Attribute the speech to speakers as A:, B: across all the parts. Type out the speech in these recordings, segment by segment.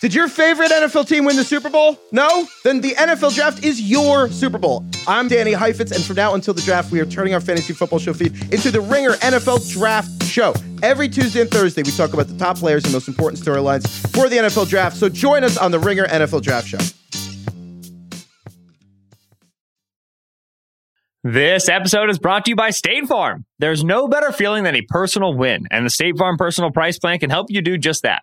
A: Did your favorite NFL team win the Super Bowl? No? Then the NFL draft is your Super Bowl. I'm Danny Heifetz, and from now until the draft, we are turning our fantasy football show feed into the Ringer NFL Draft Show. Every Tuesday and Thursday, we talk about the top players and most important storylines for the NFL draft. So join us on the Ringer NFL Draft Show.
B: This episode is brought to you by State Farm. There's no better feeling than a personal win, and the State Farm Personal Price Plan can help you do just that.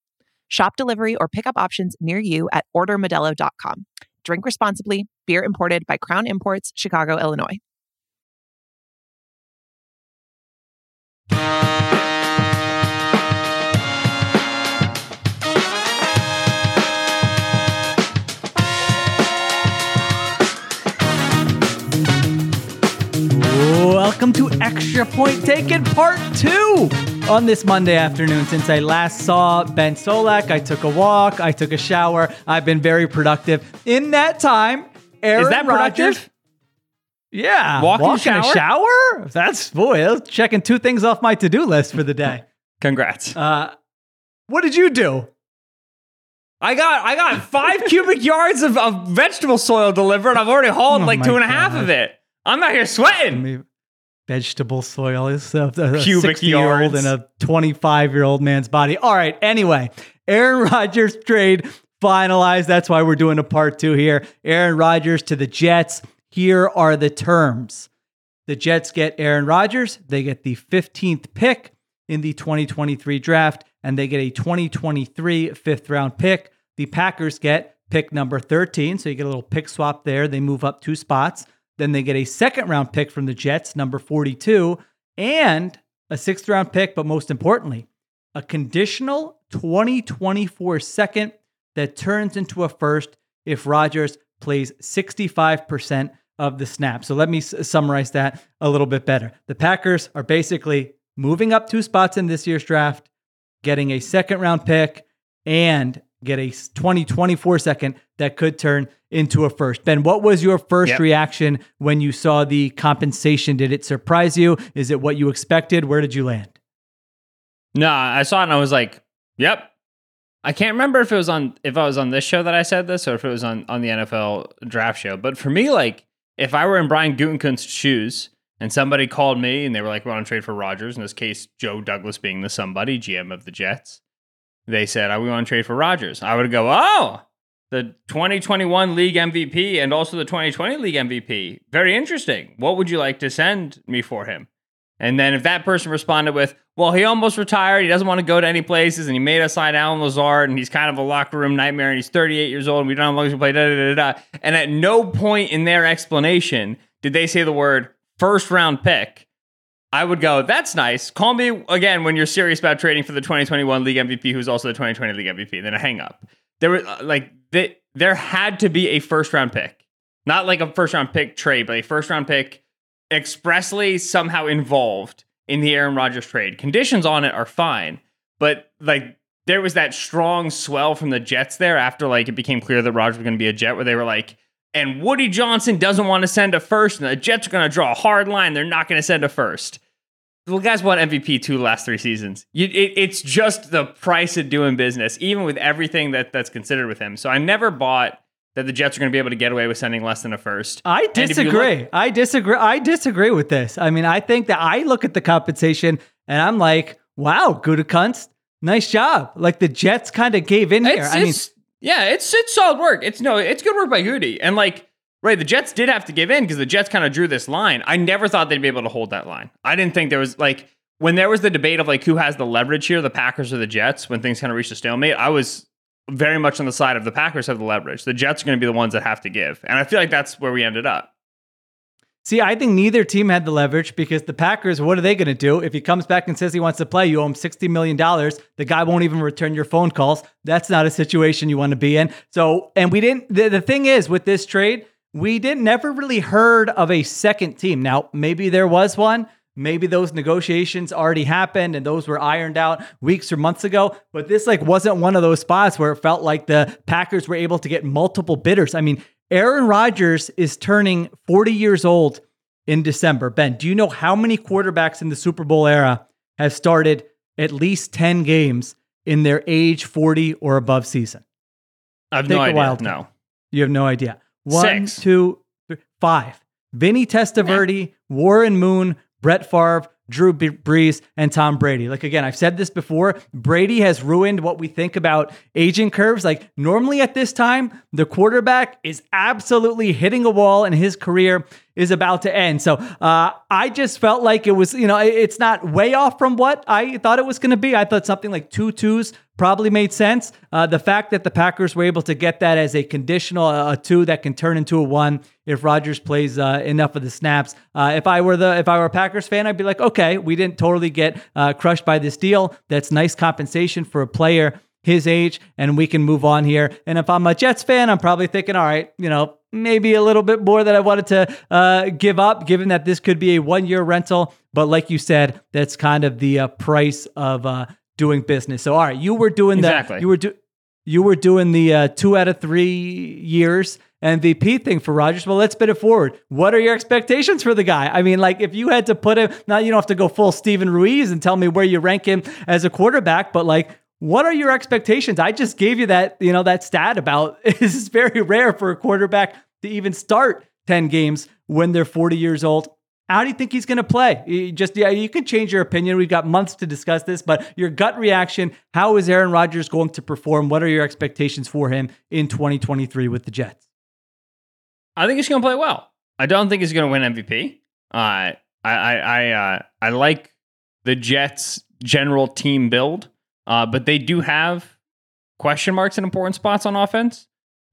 C: Shop delivery or pickup options near you at ordermodelo.com. Drink responsibly. Beer imported by Crown Imports, Chicago, Illinois.
D: Welcome to Extra Point Taken Part 2 on this Monday afternoon. Since I last saw Ben Solak, I took a walk, I took a shower. I've been very productive. In that time, Aaron
B: Is that
D: Rodgers-
B: productive?
D: Yeah.
B: Walk and
D: walking a
B: shower?
D: shower? That's, boy, that's checking two things off my to do list for the day.
B: Congrats.
D: Uh, what did you do?
B: I got I got five cubic yards of, of vegetable soil delivered. I've already hauled
D: Oh
B: like two and a half of it. I'm out here sweating.
D: Vegetable soil is a, a
B: Cubic
D: 60 year old
B: yards.
D: in a 25 year old man's body. All right. Anyway, Aaron Rodgers trade finalized. That's why we're doing a part two here. Aaron Rodgers to the Jets. Here are the terms. The Jets get Aaron Rodgers. They get the 15th pick in the 2023 draft, and they get a 2023 fifth round pick. The Packers get pick number 13. So you get a little pick swap there. They move up two spots. Then they get a second round pick from the Jets, number 42, and a sixth round pick, but most importantly, a conditional 2024 second that turns into a first if Rodgers plays 65% of the snap. So let me s- summarize that a little bit better. The Packers are basically moving up two spots in this year's draft, getting a second round pick, and get a s- 2024 second that could turn into a first. Ben, what was your first
B: Yep.
D: reaction when you saw the compensation? Did it surprise you? Is it what you expected? Where did you land?
B: No, I saw it and I was like, "Yep." I can't remember if it was on if I was on this show that I said this or if it was on on the NFL draft show. But for me, like if I were in Brian Gutekunst's shoes and somebody called me and they were like, "We want to trade for Rodgers." in this case, Joe Douglas being the somebody GM of the Jets, they said, "I we want to trade for Rodgers?" I would go, "Oh." The 2021 league MVP and also the 2020 league MVP. Very interesting. What would you like to send me for him? And then if that person responded with, well, he almost retired, he doesn't want to go to any places, and he made us sign Allen Lazard, and he's kind of a locker room nightmare, and he's 38 years old, and we don't have long to play, da da da. da. And at no point in their explanation did they say the word first round pick. I would go, that's nice. Call me again when you're serious about trading for the 2021 league MVP, who's also the 2020 league MVP. Then I hang up. There were uh, like th- there had to be a first round pick, not like a first round pick trade, but a first round pick expressly somehow involved in the Aaron Rodgers trade. Conditions on it are fine, but like there was that strong swell from the Jets there after like it became clear that Rodgers was going to be a Jet, where they were like, and Woody Johnson doesn't want to send a first, and the Jets are going to draw a hard line. They're not going to send a first. The guys won MVP two last three seasons. You, it, it's just the price of doing business, even with everything that that's considered with him. So I never bought that the Jets are going to be able to get away with sending less than a first.
D: I
B: And if you
D: disagree.
B: look-
D: I disagree. I disagree with this. I mean, I think that I look at the compensation and I'm like, wow, Gutekunst, nice job. Like the Jets kind of gave in here.
B: It's,
D: I mean,
B: yeah, it's it's solid work. It's no, it's good work by Goody. And like, right, the Jets did have to give in because the Jets kind of drew this line. I never thought they'd be able to hold that line. I didn't think there was like when there was the debate of like who has the leverage here, the Packers or the Jets, when things kind of reached a stalemate. I was very much on the side of the Packers have the leverage. The Jets are going to be the ones that have to give, and I feel like that's where we ended up.
D: See, I think neither team had the leverage because the Packers, what are they going to do? If he comes back and says he wants to play, you owe him $60 million. The guy won't even return your phone calls. That's not a situation you want to be in. So, and we didn't, the, the thing is with this trade, we didn't never really heard of a second team. Now, maybe there was one. Maybe those negotiations already happened and those were ironed out weeks or months ago, but this like wasn't one of those spots where it felt like the Packers were able to get multiple bidders. I mean, Aaron Rodgers is turning 40 years old in December. Ben, do you know how many quarterbacks in the Super Bowl era have started at least 10 games in their age 40 or above season?
B: I have
D: Take
B: no idea.
D: wild
B: no.
D: You have no idea. One,
B: Six.
D: two, three, five. Vinny Testaverde, Warren Moon, Brett Favre, Drew B- Brees, and Tom Brady. Like again, I've said this before. Brady has ruined what we think about aging curves. Like normally at this time, the quarterback is absolutely hitting a wall, in his career is about to end. So uh, I just felt like it was, you know, it's not way off from what I thought it was going to be. I thought something like two twos probably made sense. Uh, the fact that the Packers were able to get that as a conditional, a two that can turn into a one if Rodgers plays uh, enough of the snaps. Uh, if I were the if I were a Packers fan, I'd be like, okay, we didn't totally get uh, crushed by this deal. That's nice compensation for a player his age, and we can move on here. And if I'm a Jets fan, I'm probably thinking, all right, you know, maybe a little bit more that I wanted to uh, give up, given that this could be a one year rental. But like you said, that's kind of the uh, price of uh, doing business. So all right, you were doing
B: Exactly.
D: that. You were do you were doing the uh, two out of three years MVP thing for Rodgers. Well, let's spin it forward. What are your expectations for the guy? I mean, like if you had to put him, now you don't have to go full Steven Ruiz and tell me where you rank him as a quarterback, but like, what are your expectations? I just gave you that, you know, that stat about this is very rare for a quarterback to even start 10 games when they're 40 years old. How do you think he's going to play? You just yeah, you can change your opinion. We've got months to discuss this, but your gut reaction, how is Aaron Rodgers going to perform? What are your expectations for him in 2023 with the Jets?
B: I think he's going to play well. I don't think he's going to win MVP. Uh, I I I uh, I like the Jets' general team build, uh, but they do have question marks in important spots on offense.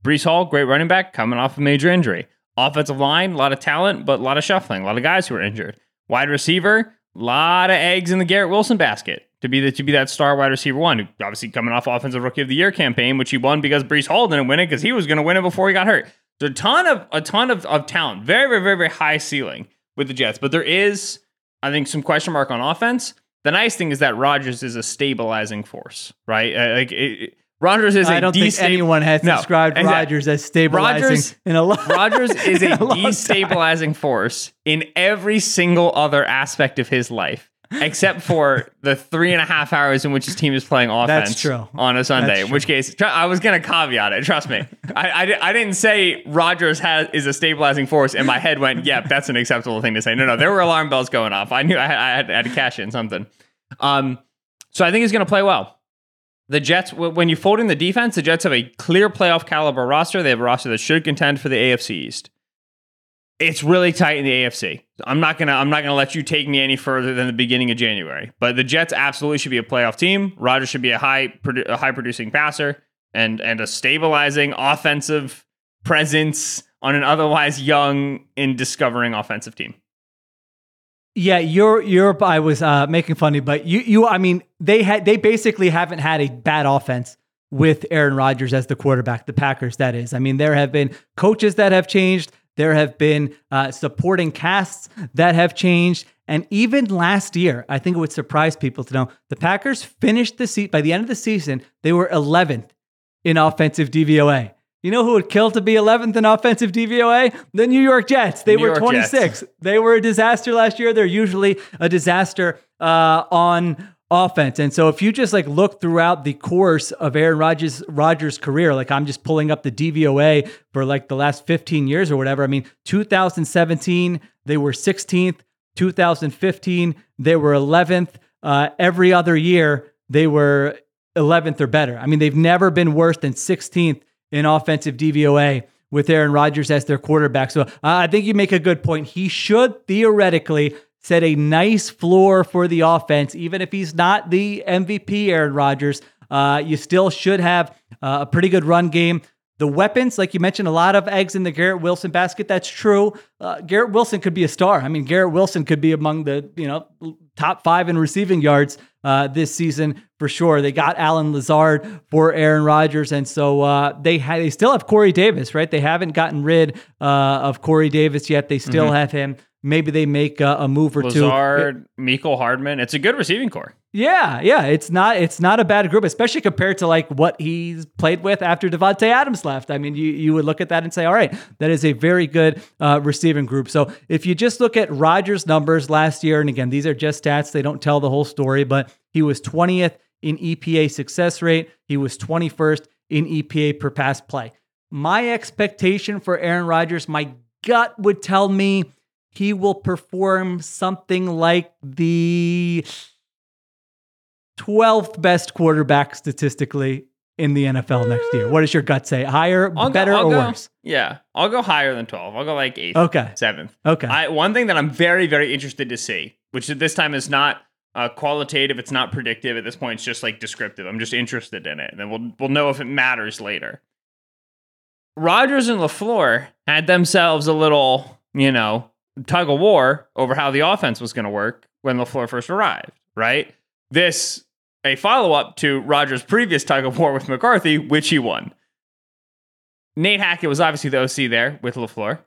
B: Breece Hall, great running back, coming off a major injury. Offensive line, a lot of talent, but a lot of shuffling, a lot of guys who are injured. Wide receiver, a lot of eggs in the Garrett Wilson basket to be the, to be that star wide receiver one. Obviously coming off offensive rookie of the year campaign, which he won because Breece Hall didn't win it because he was going to win it before he got hurt. There's a ton of a ton of, of talent, very very very very high ceiling with the Jets, but there is I think some question mark on offense. The nice thing is that Rodgers is a stabilizing force, right? Uh, like it, Rodgers is
D: I
B: a
D: don't think anyone has
B: No,
D: described
B: exactly.
D: Rodgers as stabilizing
B: Rodgers,
D: in a lot.
B: Rodgers is a
D: in long time.
B: destabilizing force in every single other aspect of his life, except for the three and a half hours in which his team is playing offense
D: That's true.
B: on a Sunday. In which case, tr- I was going to caveat it. Trust me. I, I, I didn't say Rodgers has is a stabilizing force, and my head went, "Yep, that's an acceptable thing to say." No, no, there were alarm bells going off. I knew I had, I had, I had to cash in something. Um, so I think he's going to play well. The Jets, when you fold in the defense, the Jets have a clear playoff caliber roster. They have a roster that should contend for the AFC East. It's really tight in the AFC. I'm not gonna I'm not gonna let you take me any further than the beginning of January. But the Jets absolutely should be a playoff team. Rodgers should be a high a high producing passer and and a stabilizing offensive presence on an otherwise young and discovering offensive team.
D: Yeah, Europe. Europe. I was uh, making fun of, you, but you, you. I mean, they had they basically haven't had a bad offense with Aaron Rodgers as the quarterback. The Packers, that is. I mean, there have been coaches that have changed. There have been uh, supporting casts that have changed, and even last year, I think it would surprise people to know the Packers finished the seat by the end of the season. They were 11th in offensive DVOA. You know who would kill to be 11th in offensive DVOA? The New York Jets. They
B: New
D: were
B: York
D: 26. They were a disaster last year. They're usually a disaster uh, on offense. And so if you just like look throughout the course of Aaron Rodgers Rodgers' career, like I'm just pulling up the DVOA for like the last 15 years or whatever. I mean, 2017 they were 16th. 2015 they were 11th. Uh, every other year they were 11th or better. I mean, they've never been worse than 16th in offensive DVOA with Aaron Rodgers as their quarterback. So uh, I think you make a good point. He should theoretically set a nice floor for the offense, even if he's not the MVP, Aaron Rodgers. Uh, you still should have uh, a pretty good run game. The weapons, like you mentioned, a lot of eggs in the Garrett Wilson basket. That's true. Uh, Garrett Wilson could be a star. I mean, Garrett Wilson could be among the you know top five in receiving yards uh, this season for sure. They got Allen Lazard for Aaron Rodgers, and so uh, they ha- they still have Corey Davis, right? They haven't gotten rid uh, of Corey Davis yet. They still mm-hmm. have him. Maybe they make a, a move or
B: Lazard, two. Mecole Hardman. It's a good receiving core.
D: Yeah, yeah, it's not it's not a bad group, especially compared to like what he's played with after Davante Adams left. I mean, you you would look at that and say, all right, that is a very good uh, receiving group. So if you just look at Rodgers' numbers last year, and again, these are just stats; they don't tell the whole story. But he was 20th in EPA success rate. He was 21st in EPA per pass play. My expectation for Aaron Rodgers, my gut would tell me he will perform something like the 12th best quarterback statistically in the NFL next year. What does your gut say? Higher, I'll better, go, or go, worse?
B: Yeah, I'll go higher than 12. I'll go like 8th.
D: Okay.
B: 7th.
D: Okay.
B: I, one thing that I'm very, very interested to see, which at this time is not uh, qualitative, it's not predictive at this point, it's just like descriptive. I'm just interested in it. And then we'll, we'll know if it matters later. Rodgers and LaFleur had themselves a little, you know, tug of war over how the offense was going to work when LaFleur first arrived, right? This a follow up to Rodgers' previous tug of war with McCarthy, which he won. Nate Hackett was obviously the OC there with LaFleur.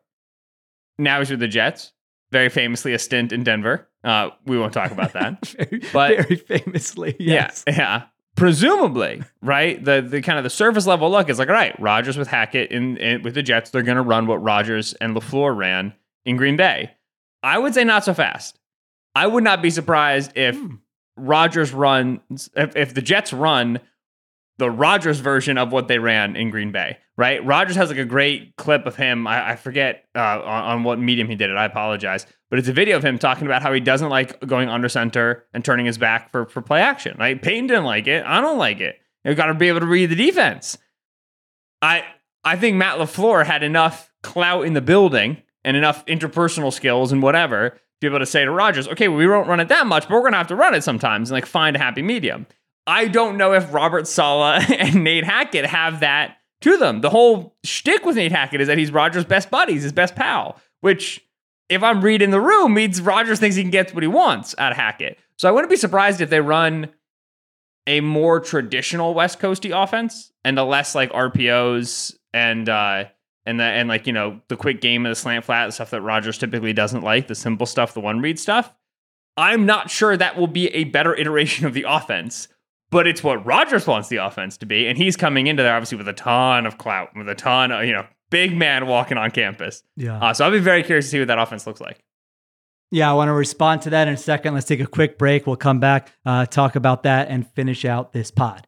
B: Now he's with the Jets. Very famously, a stint in Denver. Uh, we won't talk about that.
D: very, but very famously, yes.
B: Yeah, yeah. Presumably, right? The the kind of the surface level look is like, all right, Rodgers with Hackett in, in with the Jets, they're going to run what Rodgers and LaFleur ran in Green Bay. I would say not so fast. I would not be surprised if hmm. Rodgers runs if, if the Jets run the Rodgers version of what they ran in Green Bay, right? Rodgers has like a great clip of him. I, I forget uh, on, on, what medium he did it. I apologize, but it's a video of him talking about how he doesn't like going under center and turning his back for for play action. Right? Peyton didn't like it. I don't like it. You've got to be able to read the defense. I I think Matt LaFleur had enough clout in the building and enough interpersonal skills and whatever to be able to say to Rodgers, okay, well, we won't run it that much, but we're going to have to run it sometimes and like find a happy medium. I don't know if Robert Saleh and Nate Hackett have that to them. The whole shtick with Nate Hackett is that he's Rodgers' best buddies, his best pal, which if I'm reading the room means Rodgers thinks he can get what he wants out of Hackett. So I wouldn't be surprised if they run a more traditional West Coasty offense and a less like RPOs and uh, and the, and like you know the quick game of the slant flat, the stuff that Rodgers typically doesn't like, the simple stuff, the one read stuff. I'm not sure that will be a better iteration of the offense, but it's what Rodgers wants the offense to be, and he's coming into there obviously with a ton of clout, with a ton of you know big man walking on campus.
D: Yeah.
B: Uh, so I'll be very curious to see what that offense looks like.
D: Yeah, I want to respond to that in a second. Let's take a quick break. We'll come back, uh, talk about that, and finish out this pod.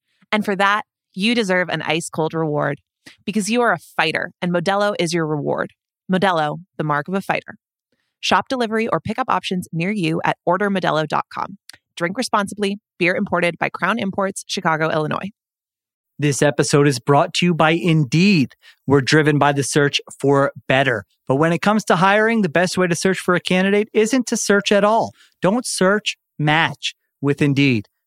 C: And for that, you deserve an ice cold reward because you are a fighter and Modelo is your reward. Modelo, the mark of a fighter. Shop delivery or pickup options near you at ordermodelo.com. Drink responsibly. Beer imported by Crown Imports, Chicago, Illinois.
D: This episode is brought to you by Indeed. We're driven by the search for better. But when it comes to hiring, the best way to search for a candidate isn't to search at all. Don't search, match with Indeed.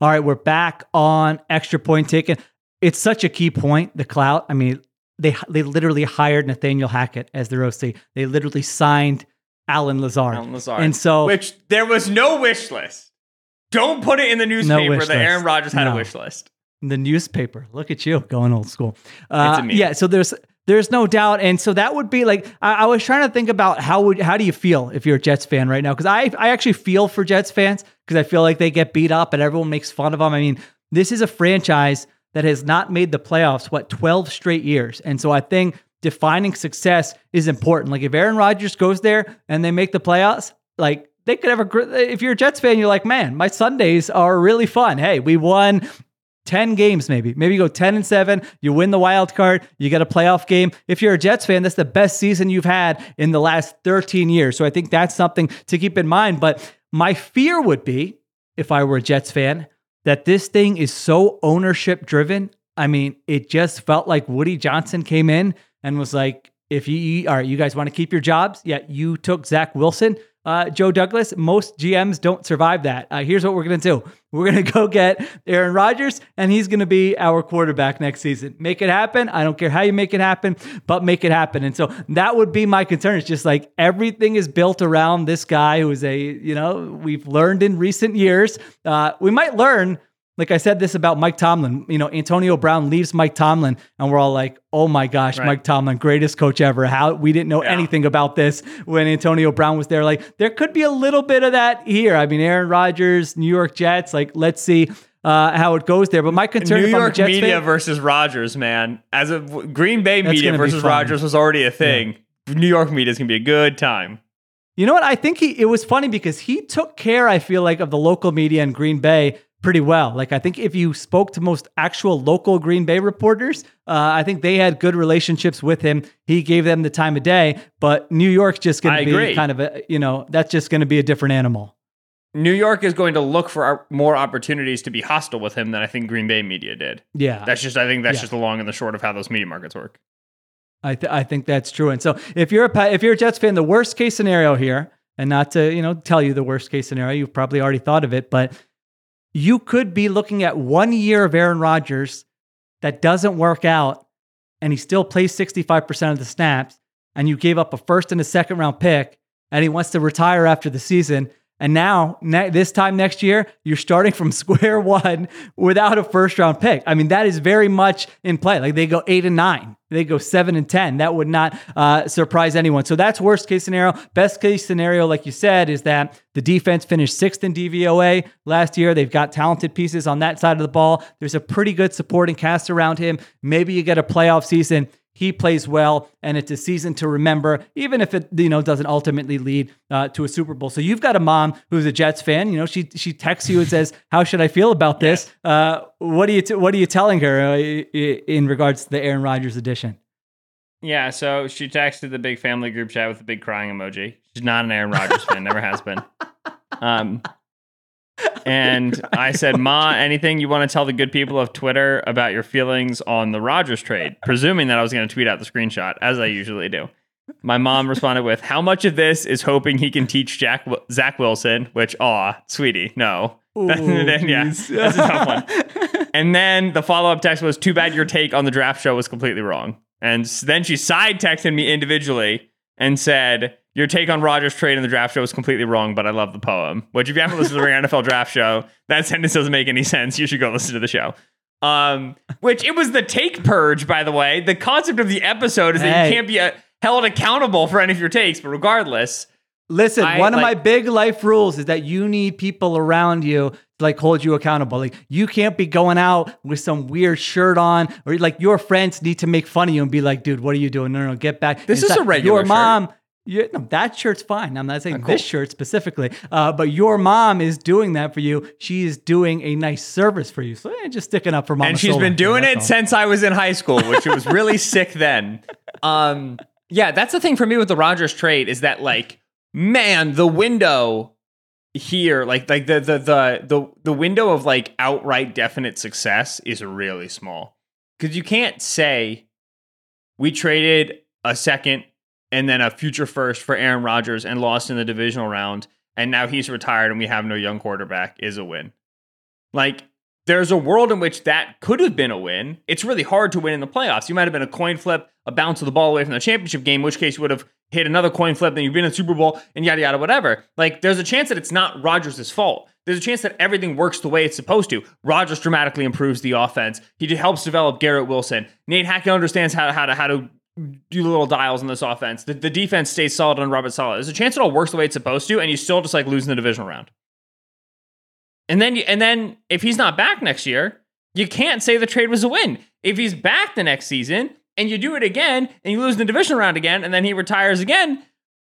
D: All right, we're back on extra point taken. It's such a key point, the clout. I mean, they they literally hired Nathaniel Hackett as their OC. They literally signed Allen Lazard.
B: Allen Lazard.
D: And so
B: Which there was no wish list. Don't put it in the newspaper no that Aaron Rodgers had no. a wish list.
D: the newspaper. Look at you going old school. Uh,
B: It's a meme.
D: yeah, so there's there's no doubt, and so that would be like I, I was trying to think about how would how do you feel if you're a Jets fan right now? Because I I actually feel for Jets fans because I feel like they get beat up and everyone makes fun of them. I mean, this is a franchise that has not made the playoffs what 12 straight years, and so I think defining success is important. Like if Aaron Rodgers goes there and they make the playoffs, like they could have a if you're a Jets fan, you're like, man, my Sundays are really fun. Hey, we won 10 games maybe. Maybe you go 10 and 7, you win the wild card, you get a playoff game. If you're a Jets fan, that's the best season you've had in the last 13 years. So I think that's something to keep in mind, but my fear would be if I were a Jets fan that this thing is so ownership driven. I mean, it just felt like Woody Johnson came in and was like, if you, all right, you guys want to keep your jobs? Yeah, you took Zach Wilson. Uh, Joe Douglas, most GMs don't survive that. Uh, here's what we're going to do. We're going to go get Aaron Rodgers, and he's going to be our quarterback next season. Make it happen. I don't care how you make it happen, but make it happen. And so that would be my concern. It's just like everything is built around this guy who is a, you know, we've learned in recent years. Uh, we might learn like I said this about Mike Tomlin. You know, Antonio Brown leaves Mike Tomlin, and we're all like, "Oh my gosh,
B: Right.
D: Mike Tomlin, greatest coach ever." How we didn't know
B: Yeah.
D: anything about this when Antonio Brown was there. Like, there could be a little bit of that here. I mean, Aaron Rodgers, New York Jets. Like, let's see uh, how it goes there. But my concern,
B: New
D: if I'm a
B: York
D: Jets
B: media
D: fan-
B: versus Rodgers, man. As a Green Bay media versus. Rodgers was already a thing. New York media is gonna be a good time.
D: You know what? I think he it was funny because he took care, I feel like, of the local media in Green Bay pretty well. Like I think if you spoke to most actual local Green Bay reporters, uh, I think they had good relationships with him. He gave them the time of day, but New York's just going to be
B: agree.
D: kind of a, you know, that's just going to be a different animal.
B: New York is going to look for more opportunities to be hostile with him than I think Green Bay media did.
D: Yeah.
B: That's just I think that's
D: Yeah.
B: just the long and the short of how those media markets work.
D: I, th- I think that's true. And so if you're a if you're a Jets fan, the worst case scenario here, and not to you know tell you the worst case scenario, you've probably already thought of it, but you could be looking at one year of Aaron Rodgers that doesn't work out, and he still plays 65% of the snaps, and you gave up a first and a second round pick, and he wants to retire after the season. And now, ne- this time next year, you're starting from square one without a first round pick. I mean, that is very much in play. Like they go eight and nine, they go seven and 10. That would not uh, surprise anyone. So that's worst case scenario. Best case scenario, like you said, is that the defense finished sixth in DVOA last year. They've got talented pieces on that side of the ball. There's a pretty good supporting cast around him. Maybe you get a playoff season he plays well and it's a season to remember even if it you know doesn't ultimately lead uh, to a super bowl so you've got a mom who's a jets fan you know she she texts you and says how should i feel about this uh, what are you t- what are you telling her uh, in regards to the aaron rodgers edition
B: Yeah, so she texted the big family group chat with a big crying emoji. She's not an Aaron Rodgers fan, never has been. Um, and I said, Ma, anything you want to tell the good people of Twitter about your feelings on the Rodgers trade? Presuming that I was going to tweet out the screenshot, as I usually do. My mom responded with, How much of this is hoping he can teach Jack Zach Wilson? Which, aw, sweetie, no. Then, yeah, that's a tough one. And then the follow up text was, Too bad your take on the draft show was completely wrong. And then she side texted me individually and said, Your take on Rodgers' trade in the draft show was completely wrong, but I love the poem. Which, if you haven't listened to the NFL draft show, that sentence doesn't make any sense. You should go listen to the show. Um, which it was the take purge, by the way. The concept of the episode is that you can't be uh, held accountable for any of your takes, but regardless,
D: Listen,
B: I,
D: one of my big life rules is that you need people around you to like hold you accountable. Like you can't be going out with some weird shirt on, or like your friends need to make fun of you and be like, "Dude, what are you doing? No, no, no get back."
B: This
D: And
B: is a regular
D: Your mom. You, no, that shirt's fine. I'm not saying
B: cool.
D: this shirt specifically, uh, but your mom is doing that for you. She is doing a nice service for you. So eh, just sticking up for mom.
B: and she's been doing it since I was in high school, which was really sick then. Um, yeah, that's the thing for me with the Rodgers trade is that like, man, the window here, like like the the the the the window of like outright definite success is really small because you can't say we traded a second and then a future first for Aaron Rodgers and lost in the divisional round, and now he's retired and we have no young quarterback is a win. Like there's a world in which that could have been a win. It's really hard to win in the playoffs. You might have been a coin flip, a bounce of the ball away from the championship game, in which case you would have hit another coin flip, then you've been in the Super Bowl, and yada yada, whatever. Like there's a chance that it's not Rodgers' fault. there's a chance that everything works the way it's supposed to. Rodgers dramatically improves the offense. He helps develop Garrett Wilson. Nate Hackett understands how to how to how to do the little dials in this offense. The, the defense stays solid on Robert Saleh. There's a chance it all works the way it's supposed to, and you still just like losing the divisional round. And then, you, and then if he's not back next year, you can't say the trade was a win. If he's back the next season and you do it again and you lose the division round again, and then he retires again,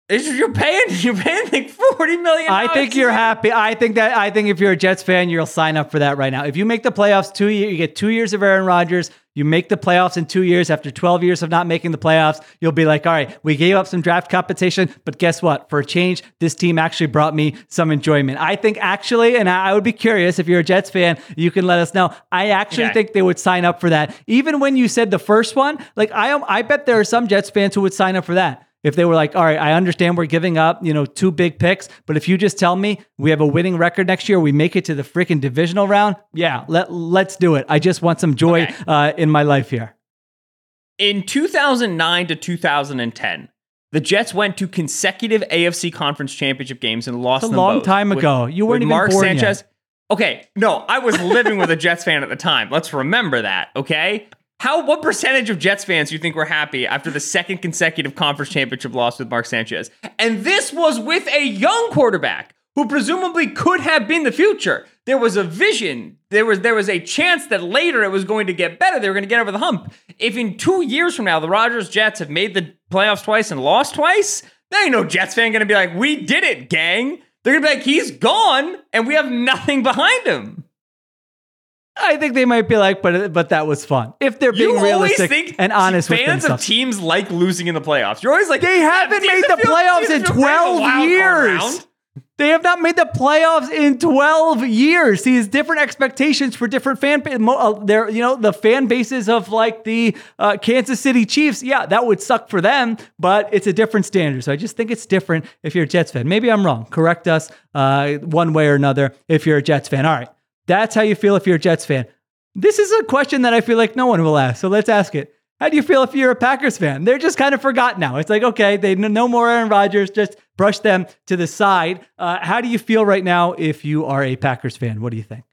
B: you're paying you're paying like forty million.
D: I think you're happy. I think that I think if you're a Jets fan, you'll sign up for that right now. If you make the playoffs two years, you get two years of Aaron Rodgers. You make the playoffs in two years after 12 years of not making the playoffs. You'll be like, all right, we gave up some draft compensation, but guess what? For a change, this team actually brought me some enjoyment. I think actually, and I would be curious if you're a Jets fan, you can let us know. I actually okay. think they would sign up for that. Even when you said the first one, like I, I bet there are some Jets fans who would sign up for that if they were like, all right, I understand we're giving up, you know, two big picks, but if you just tell me we have a winning record next year, we make it to the freaking divisional round, yeah, let let's do it. I just want some joy okay. uh, in my life here.
B: In 2009 to 2010, the Jets went to consecutive AFC Conference Championship games and lost.
D: It's a long time
B: with,
D: ago. You weren't even
B: Mark
D: born
B: Sanchez.
D: Yet.
B: Okay, no, I was living with a Jets fan at the time. Let's remember that. Okay, how what percentage of Jets fans do you think were happy after the second consecutive conference championship loss with Mark Sanchez? And this was with a young quarterback who presumably could have been the future. There was a vision. There was there was a chance that later it was going to get better. They were going to get over the hump. If in two years from now the Rodgers Jets have made the playoffs twice and lost twice, there ain't no Jets fan going to be like, "We did it, gang." They're going to be like, "He's gone, and we have nothing behind him."
D: I think they might be like, but but that was fun. If they're being
B: you
D: realistic and honest
B: fans
D: with themselves.
B: of teams like losing in the playoffs. You're always like,
D: they haven't made the playoffs in 12 years. They have not made the playoffs in 12 years. These different expectations for different fan uh, there, you know, the fan bases of like the uh, Kansas City Chiefs. Yeah, that would suck for them, but it's a different standard. So I just think it's different if you're a Jets fan. Maybe I'm wrong. Correct us uh, one way or another if you're a Jets fan. All right. That's how you feel if you're a Jets fan. This is a question that I feel like no one will ask. So let's ask it. How do you feel if you're a Packers fan? They're just kind of forgotten now. It's like, okay, they no more Aaron Rodgers, just brush them to the side. Uh, how do you feel right now if you are a Packers fan? What do you think?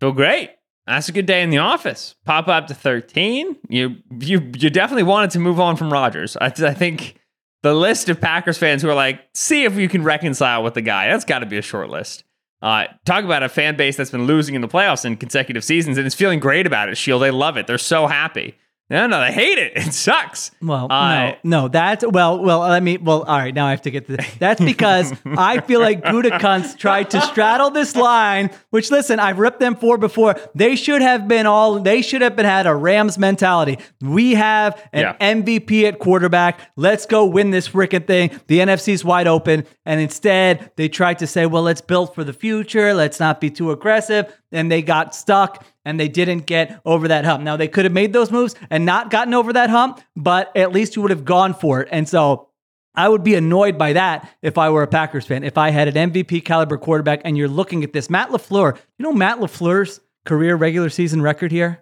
B: Feel great. That's a good day in the office. Pop up to 13. You you you definitely wanted to move on from Rodgers. I, I think the list of Packers fans who are like, see if you can reconcile with the guy. That's got to be a short list. Uh, talk about a fan base that's been losing in the playoffs in consecutive seasons and is feeling great about it. Sheil, they love it. They're so happy. No, no, they hate it. It sucks.
D: Well, uh, no, no, that's well, well. Let me. Well, all right. Now I have to get to. This. That's because I feel like Gutekunst tried to straddle this line. Which, listen, I've ripped them for before. They should have been all. They should have been had a Rams mentality. We have an yeah. MVP at quarterback. Let's go win this freaking thing. The NFC's wide open, and instead they tried to say, "Well, let's build for the future. Let's not be too aggressive." And they got stuck and they didn't get over that hump. Now, they could have made those moves and not gotten over that hump, but at least you would have gone for it. And so I would be annoyed by that if I were a Packers fan. If I had an MVP caliber quarterback and you're looking at this, Matt LaFleur, you know Matt LaFleur's career regular season record here?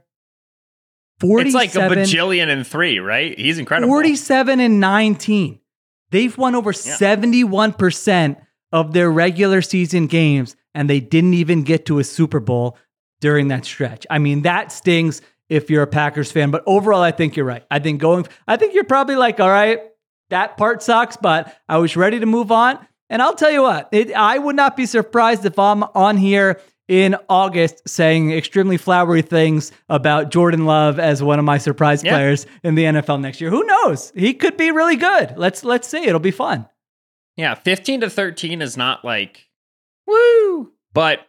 B: 47, it's like a bajillion and three, right? He's incredible.
D: 47 and 19. They've won over yeah. 71% of their regular season games, and they didn't even get to a Super Bowl during that stretch. I mean, that stings if you're a Packers fan, but overall, I think you're right. I think going, I think you're probably like, all right, that part sucks, but I was ready to move on. And I'll tell you what, it, I would not be surprised if I'm on here in August saying extremely flowery things about Jordan Love as one of my surprise yeah. players in the NFL next year. Who knows? He could be really good. Let's let's see. It'll be fun.
B: Yeah, 15 to 13 is not like woo, but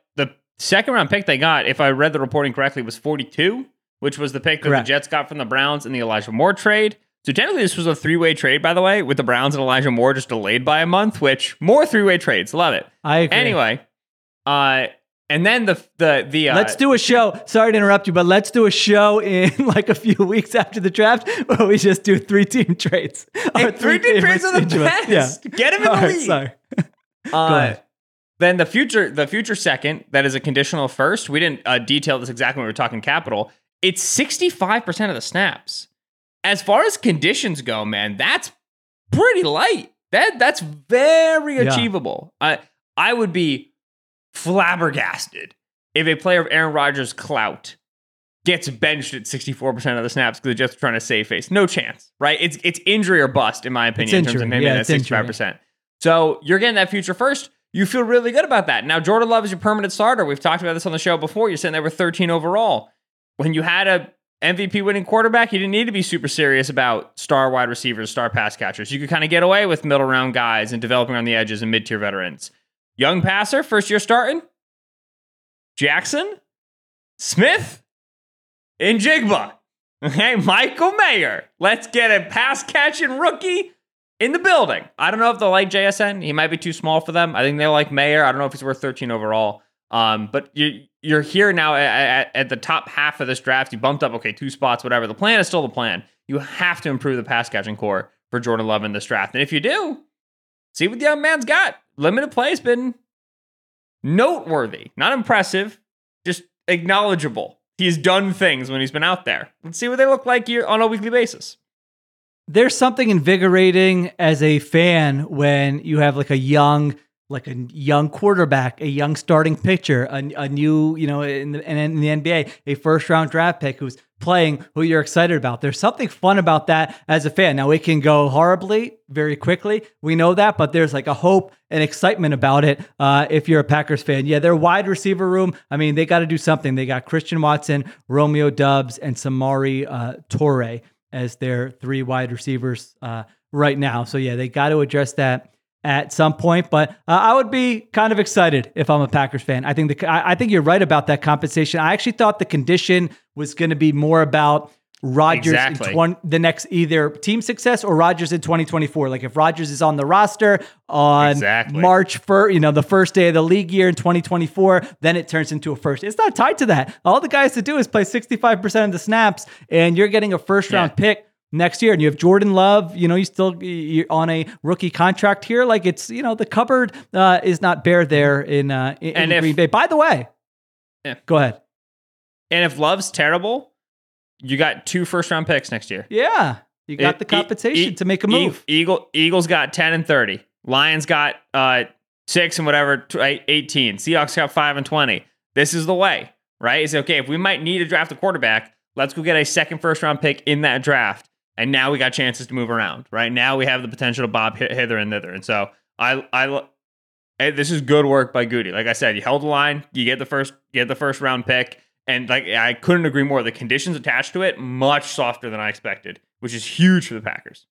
B: Second round pick they got, if I read the reporting correctly, was 42, which was the pick that Correct. the Jets got from the Browns in the Elijah Moore trade. So technically, this was a three way trade, by the way, with the Browns and Elijah Moore just delayed by a month. Which more three way trades, love it.
D: I agree.
B: Anyway, uh, and then the the the uh,
D: let's do a show. Sorry to interrupt you, but let's do a show in like a few weeks after the draft where we just do three team trades.
B: three team trades are the best. Yeah. Get him in the right, league.
D: Sorry.
B: Uh, Go ahead. Then the future, the future second, that is a conditional first. We didn't uh, detail this exactly when we were talking capital. It's sixty five percent of the snaps. As far as conditions go, man, that's pretty light. That that's very yeah. achievable. I I would be flabbergasted if a player of Aaron Rodgers' clout gets benched at 64% of the snaps because the Jets are trying to save face. No chance, right? It's it's injury or bust, in my opinion, in terms of
D: injury.
B: him
D: Yeah,
B: at
D: it's
B: 65%. So you're getting that future first. You feel really good about that. Now, Jordan Love is your permanent starter. We've talked about this on the show before. You're sitting there with 13 overall. When you had a MVP winning quarterback, you didn't need to be super serious about star wide receivers, star pass catchers. You could kind of get away with middle round guys and developing on the edges and mid tier veterans. Young passer, first year starting. Jackson, Smith, and Jigba. Okay, Michael Mayer. Let's get a pass catching rookie in the building. I don't know if they'll like JSN. He might be too small for them. I think they like Mayer. I don't know if he's worth 13 overall. Um, but you, you're here now at, at, at the top half of this draft. You bumped up, okay, two spots, whatever. The plan is still the plan. You have to improve the pass catching core for Jordan Love in this draft. And if you do, see what the young man's got. Limited play has been noteworthy, not impressive, just acknowledgeable. He's done things when he's been out there. Let's see what they look like here on a weekly basis.
D: There's something invigorating as a fan when you have like a young, like a young quarterback, a young starting pitcher, a, a new, you know, in the, in the NBA, a first round draft pick who's playing who you're excited about. There's something fun about that as a fan. Now it can go horribly very quickly. We know that, but there's like a hope and excitement about it. Uh, if you're a Packers fan, yeah, their wide receiver room. I mean, they got to do something. They got Christian Watson, Romeo Doubs, and Samori uh, Toure as their three wide receivers uh, right now. So yeah, they got to address that at some point. But uh, I would be kind of excited if I'm a Packers fan. I think the I, I think you're right about that compensation. I actually thought the condition was going to be more about Rodgers
B: Exactly.
D: in twen- the next either team success or Rodgers in 2024. Like if Rodgers is on the roster on
B: Exactly.
D: March 1st, you know, the first day of the league year in 2024, then it turns into a first. It's not tied to that. All the guys to do is play 65% of the snaps and you're getting a first round
B: Yeah.
D: pick next year and you have Jordan Love, you know, you still you're on a rookie contract here like it's, you know, the cupboard uh, is not bare there in uh in,
B: And
D: in
B: if-
D: Green Bay. By the way,
B: Yeah.
D: Go ahead.
B: And if Love's terrible, you got two first round picks next year.
D: Yeah. You got
B: It-
D: the compensation
B: e-
D: to make a move.
B: Eagle Eagles got 10 and 30. Lions got uh 6 and whatever tw- 18. Seahawks got 5 and 20. This is the way, right? It's okay if we might need to draft a quarterback, let's go get a second first round pick in that draft. And now we got chances to move around, right? Now we have the potential to bob hi- hither and thither. And so I I hey, this is good work by Goody. Like I said, you held the line, you get the first get the first round pick. And like I couldn't agree more. The conditions attached to it much softer than I expected, which is huge for the Packers.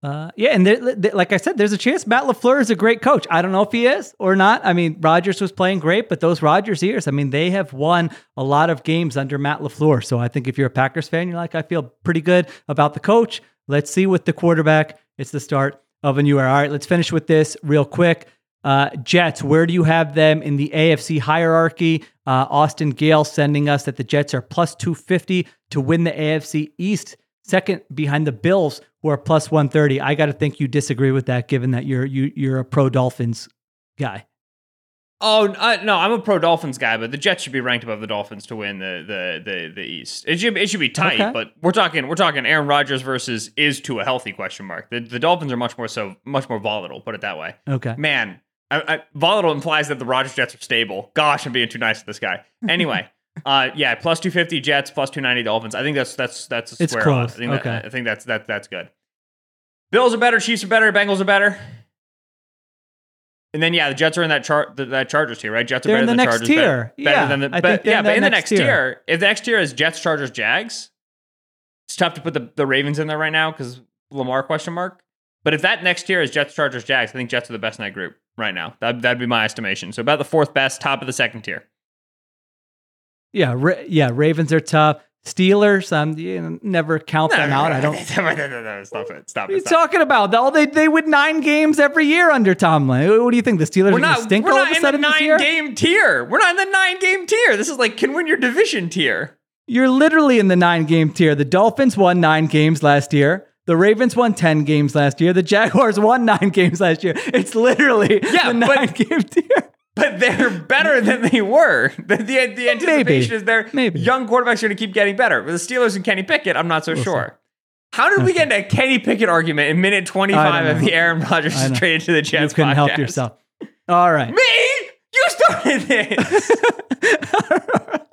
D: Uh, yeah, and there, there- like I said, there's a chance Matt Lafleur is a great coach. I don't know if he is or not. I mean, Rodgers was playing great, but those Rodgers years, I mean, they have won a lot of games under Matt Lafleur. So I think if you're a Packers fan, you're like, I feel pretty good about the coach. Let's see with the quarterback. It's the start of a new era. All right, let's finish with this real quick. Uh, Jets, where do you have them in the AFC hierarchy? Uh, Austin Gayle sending us that the Jets are plus 250 to win the AFC East second behind the Bills, who are plus 130. I got to think you disagree with that, given that you're you, you're a pro Dolphins guy.
B: Oh uh, no, I'm a pro Dolphins guy, but the Jets should be ranked above the Dolphins to win the the the, the East. It should it should be tight,
D: Okay.
B: but we're talking we're talking Aaron Rodgers versus is to a healthy question mark. The the Dolphins are much more so much more volatile. Put it that way.
D: Okay.
B: Man, I, I, volatile implies that the Rodgers Jets are stable. Gosh, I'm being too nice to this guy. Anyway, uh, yeah, plus two fifty Jets, plus two ninety Dolphins. I think that's that's that's a
D: It's
B: square
D: close.
B: I think that-
D: Okay.
B: I think that's that that's good. Bills are better, Chiefs are better, Bengals are better. And then yeah, the Jets are in that chart that, that Chargers tier, right? Jets are
D: They're
B: better than
D: the
B: Chargers.
D: tier.
B: Better,
D: Yeah,
B: than the,
D: I think they're
B: yeah, but in the
D: next
B: next
D: tier.
B: tier, if the next tier is Jets, Chargers, Jags, it's tough to put the, the Ravens in there right now because Lamar question mark. But if that next tier is Jets, Chargers, Jags, I think Jets are the best in that group right now. That that'd be my estimation. So about the fourth best, top of the second tier.
D: Yeah, Ra- yeah. Ravens are tough. Steelers, um, you know, never count them out. I don't.
B: no, no, no, no, stop it. Stop
D: What are you
B: it.
D: Talking about? All they they win nine games every year under Tomlin. What do you think? The Steelers
B: We're
D: are
B: not,
D: stink
B: we're
D: all
B: not
D: of a
B: in the
D: sudden
B: nine
D: year?
B: game tier. We're not in the nine game tier. This is like can win your division tier.
D: You're literally in the nine game tier. The Dolphins won nine games last year. The Ravens won 10 games last year. The Jaguars won nine games last year. It's literally
B: Yeah,
D: the
B: but-
D: nine game tier.
B: But they're better than they were. The, the, the anticipation is there.
D: Maybe.
B: young quarterbacks are going to keep getting better. With the Steelers and Kenny Pickett, I'm not so sure. How did we get into a Kenny Pickett argument in minute 25 of the Aaron Rodgers
D: I
B: is
D: know.
B: traded to the Jets
D: you couldn't help yourself. All right.
B: Me? You it is.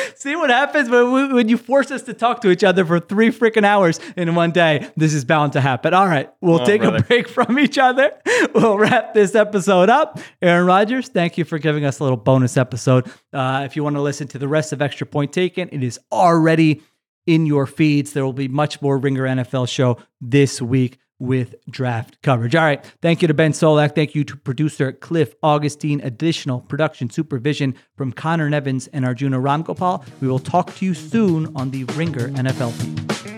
D: See what happens when, when you force us to talk to each other for three freaking hours in one day. This is bound to happen. All right, we'll
B: Oh,
D: take
B: brother.
D: a break from each other. We'll wrap this episode up. Aaron Rodgers, thank you for giving us a little bonus episode. Uh, if you want to listen to the rest of Extra Point Taken, it is already in your feeds. There will be much more Ringer NFL show this week with draft coverage. All right. Thank you to Ben Solak. Thank you to producer Cliff Augustin. Additional production supervision from Conor Nevins and Arjuna Ramgopal. We will talk to you soon on the Ringer NFL feed.